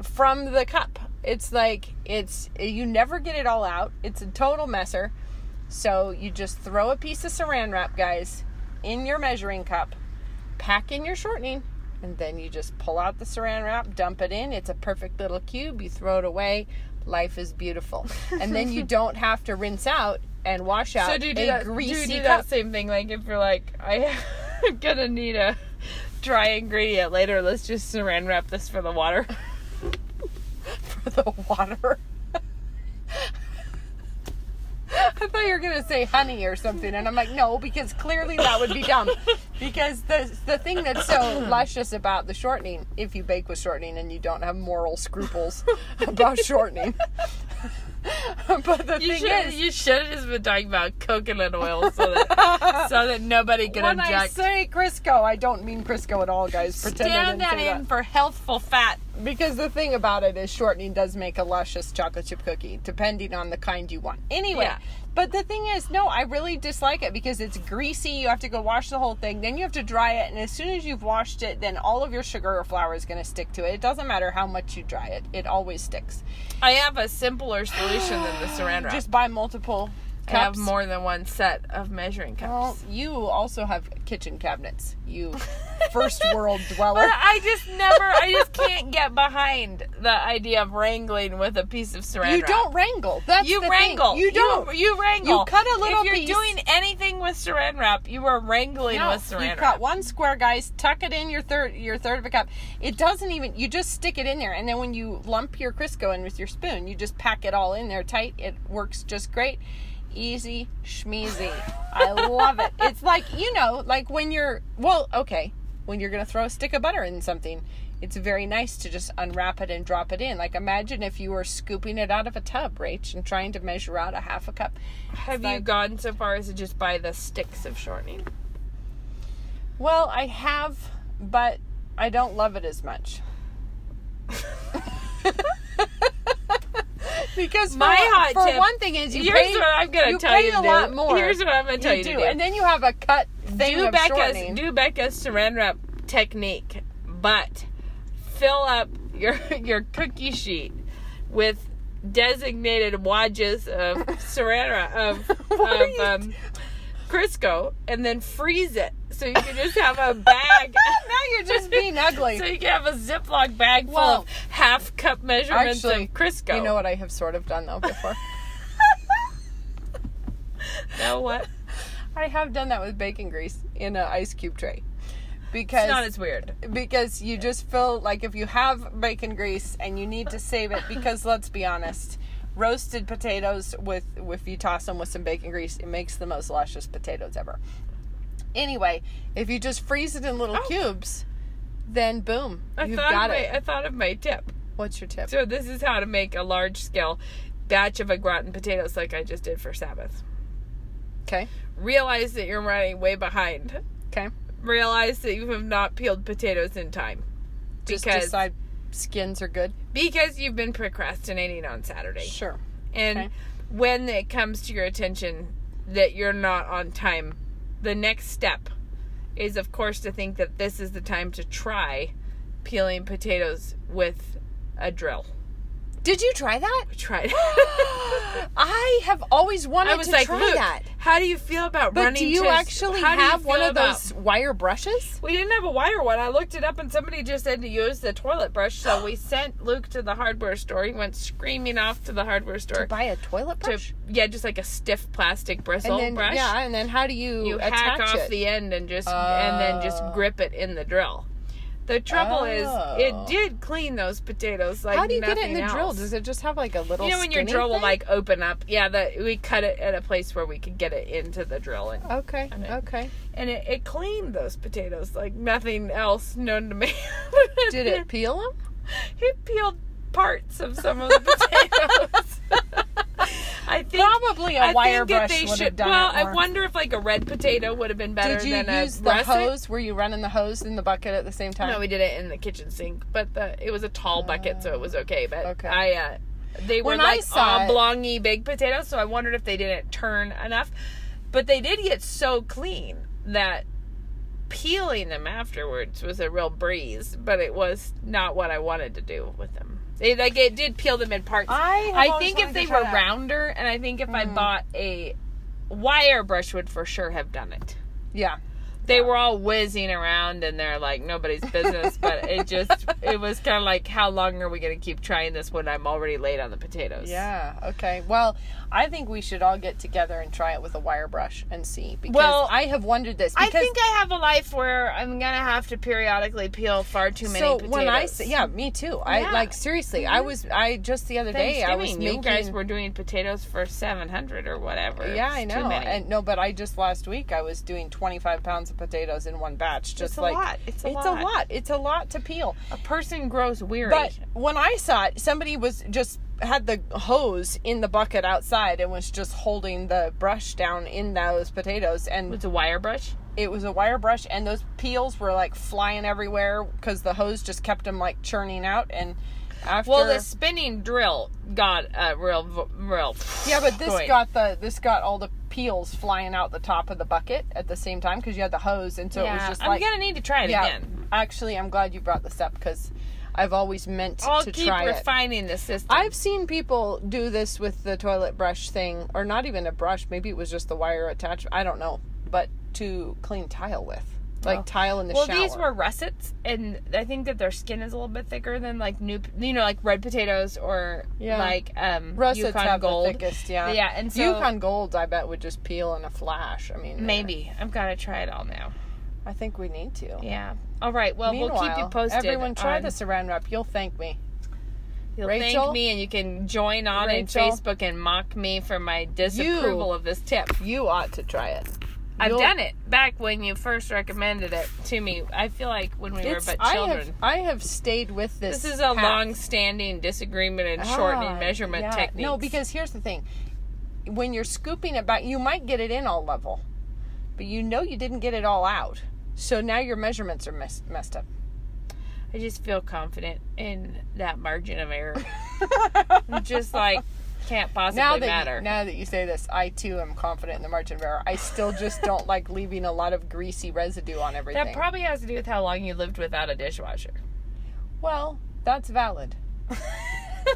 from the cup. It's like it's you never get it all out. It's a total messer. So you just throw a piece of saran wrap, guys, in your measuring cup, pack in your shortening, and then you just pull out the saran wrap, dump it in. It's a perfect little cube. You throw it away. Life is beautiful. and then you [LAUGHS] don't have to rinse out and wash out So do you do a that? Do greasy you do cup. that same thing? Like if you're like, [LAUGHS] I'm gonna need a dry ingredient later. Let's just saran wrap this for the water. [LAUGHS] for the water. I thought you were gonna say honey or something, and I'm like, no, because clearly that would be dumb. Because the the thing that's so luscious about the shortening, if you bake with shortening and you don't have moral scruples about shortening, [LAUGHS] but the You thing should is, you should have just been talking about coconut oil so that [LAUGHS] so that nobody can when I say Crisco, I don't mean Crisco at all, guys. Pretend Stand that in for healthful fat. Because the thing about it is shortening does make a luscious chocolate chip cookie, depending on the kind you want. Anyway, Yeah. But the thing is, no, I really dislike it because it's greasy. You have to go wash the whole thing, then you have to dry it, and as soon as you've washed it, then all of your sugar or flour is going to stick to it. It doesn't matter how much you dry it; it always sticks. I have a simpler solution than the saran wrap. Just buy multiple I have more than one set of measuring cups. Well, you also have kitchen cabinets. You [LAUGHS] first world dweller. But I just never, I just can't get behind the idea of wrangling with a piece of saran You wrap. don't wrangle. That's You the wrangle. Thing. You don't. You, you wrangle. You cut a little piece. If you're piece. doing anything with saran wrap, you are wrangling No, with saran you cut one square, guys. Tuck it in your third, your third of a cup. It doesn't even. You just stick it in there, and then when you lump your Crisco in with your spoon, you just pack it all in there tight. It works just great. Easy schmeezy. I love it. It's like you know, like when you're well, okay, when you're gonna throw a stick of butter in something. It's very nice to just unwrap it and drop it in. Like imagine if you were scooping it out of a tub, Rach, and trying to measure out a half a cup. Have you like- gone so far as to just buy the sticks of shortening? Well, I have, but I don't love it as much. [LAUGHS] because for, My hot for tip- one thing is you Here's pay, what I'm gonna you tell pay you a do. lot more. Here's what I'm gonna tell you, do. to do. and then you have a cut thing do of Becca's shortening. do Becca's saran wrap technique, but fill up your [LAUGHS] your cookie sheet with designated wadges of [LAUGHS] saran wrap of, of um, Crisco, and then freeze it so you can just have a bag. [LAUGHS] now you're just being ugly. So you can have a Ziploc bag full Well, of half cup measurements Actually, of Crisco. you know what I have sort of done though before. [LAUGHS] Now what? I have done that with bacon grease in an ice cube tray. Because It's not as weird. because you just feel like if you have bacon grease and you need to save it because [LAUGHS] let's be honest roasted potatoes with if you toss them with some bacon grease it makes the most luscious potatoes ever anyway if you just freeze it in little Oh. cubes then boom I you've thought got my, it I thought of my tip. what's your tip So this is how to make a large scale batch of a gratin potatoes like I just did for Sabbath. okay Realize that you're running way behind. okay Realize that you have not peeled potatoes in time. just Because decide skins are good because you've been procrastinating on Saturday. sure And Okay. when it comes to your attention that you're not on time, the next step is, of course, to think that this is the time to try peeling potatoes with a drill. did you try that We tried. [GASPS] i have always wanted I was to like, try Luke, that how do you feel about but running? do you to- actually do you have one of about- those wire brushes We didn't have a wire one. I looked it up and somebody just said to use the toilet brush. So we [GASPS] sent Luke to the hardware store. He went screaming off to the hardware store to buy a toilet to brush yeah, just like a stiff plastic bristle and then brush. yeah, and then how do you, you attach hack off it? the end and just and then just Oh. grip it in the drill. The trouble is, Oh. it did clean those potatoes like How do you get it in the nothing drill? Does it just have like a little? you know when your drill will like open up? Yeah, that we cut it at a place where we could get it into the drill, and, Okay. it- Okay. and it, it cleaned those potatoes like nothing else known to [LAUGHS] man. Did it peel them? It peeled parts of some of the potatoes. [LAUGHS] I think Probably a I wire brush they would should. have done well, I wonder if like a red potato would have been better Did you than use a the russet. hose? Were you running the hose in the bucket at the same time? No, we did it in the kitchen sink, but the it was a tall bucket, so it was okay. But Okay. I, uh, they were When like oblongy baked potatoes, so I wondered if they didn't turn enough. But they did get so clean that peeling them afterwards was a real breeze. But it was not what I wanted to do with them. They like it did peel them in parts. I I think if they were rounder, and I think if I bought a wire brush would for sure have done it Yeah. They were all whizzing around and they're like nobody's business but it [LAUGHS] just it was kind of like how long are we going to keep trying this when i'm already late on the potatoes Yeah. Okay. Well, I think we should all get together and try it with a wire brush and see. Because Well, I have wondered this. i think i have a life where i'm going to have to periodically peel far too many so potatoes when I say, yeah, me too. I Yeah. like seriously. I mm-hmm. was I just the other day I was making. you guys were doing potatoes for 700 or whatever yeah, I know. And no, but I just last week I was doing 25 pounds of potatoes in one batch. Just a like lot. It's a it's lot. a lot. It's a lot to peel. a person grows weary But when I saw it, somebody was just had the hose in the bucket outside and was just holding the brush down in those potatoes and it's a wire brush it was a wire brush and those peels were like flying everywhere because the hose just kept them like churning out and after well the spinning drill got a real real yeah but this going. got the this got all the peels flying out the top of the bucket at the same time because you had the hose and so it was yeah just i'm gonna need to try it yeah again actually i'm glad you brought this up because i've always meant i'll to keep try it refining the system I've seen people do this with the toilet brush thing, or not even a brush. Maybe it was just the wire attachment. I don't know, but to clean tile with, like Oh. tile in the well, shower. these were russets, and I think that their skin is a little bit thicker than like new, you know, like red potatoes or Yeah. like um russets Yukon have Gold. the thickest. Yeah, Yeah, and so- Yukon Gold, I bet would just peel in a flash. I mean, Maybe I'm gonna try it all now. I think we need to. Yeah. All right. Well, Meanwhile, we'll keep you posted. everyone try on- the saran wrap. You'll thank me. You'll Rachel? thank me, and you can join on Rachel? in Facebook and mock me for my disapproval of this tip. You ought to try it. I've You'll- done it back when you first recommended it to me. I feel like when we were but I children. have I have stayed with this. this is a long-standing disagreement and shortening Ah, measurement yeah. techniques. No, because here's the thing: when you're scooping it back, you might get it in all level, but you know you didn't get it all out. So now your measurements are mess- messed up. I just feel confident in that margin of error. [LAUGHS] just like can't possibly Now that matter. you, now that you say this, I too am confident in the margin of error. I still just don't like leaving a lot of greasy residue on everything. that probably has to do with how long you lived without a dishwasher. well, that's valid. [LAUGHS]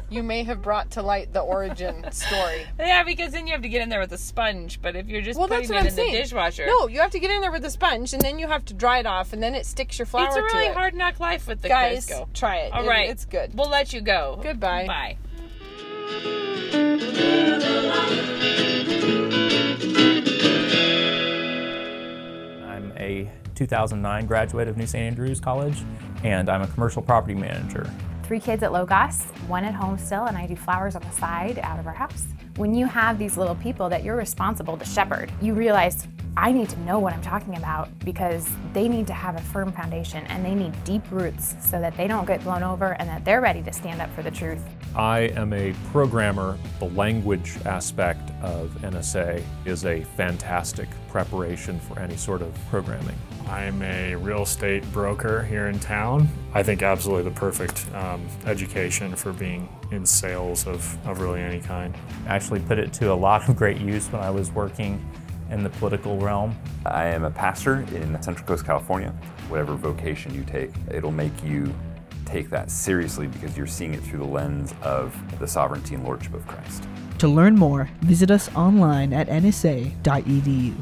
you may have brought to light the origin story. [LAUGHS] Yeah, because then you have to get in there with a sponge. But if you're just Well, putting that's it what I'm in saying. the dishwasher, No, you have to get in there with a sponge, and then you have to dry it off, and then it sticks your flour it's a really it. hard knock life with the Guys, Crisco. try it. All It- right, it's good. We'll let you go. Goodbye. Bye. I'm a 2009 graduate of New St. Andrews College, and I'm a commercial property manager. three kids at Logos, one at home still, and I do flowers on the side out of our house. When you have these little people that you're responsible to shepherd, you realize I need to know what I'm talking about because they need to have a firm foundation and they need deep roots so that they don't get blown over and that they're ready to stand up for the truth. I am a programmer. The language aspect of NSA is a fantastic preparation for any sort of programming. I'm a real estate broker here in town. I think absolutely the perfect um, education for being in sales of, of really any kind. I actually put it to a lot of great use when I was working in the political realm. I am a pastor in Central Coast, California. Whatever vocation you take, it'll make you take that seriously because you're seeing it through the lens of the sovereignty and lordship of Christ. To learn more, visit us online at nsa.edu.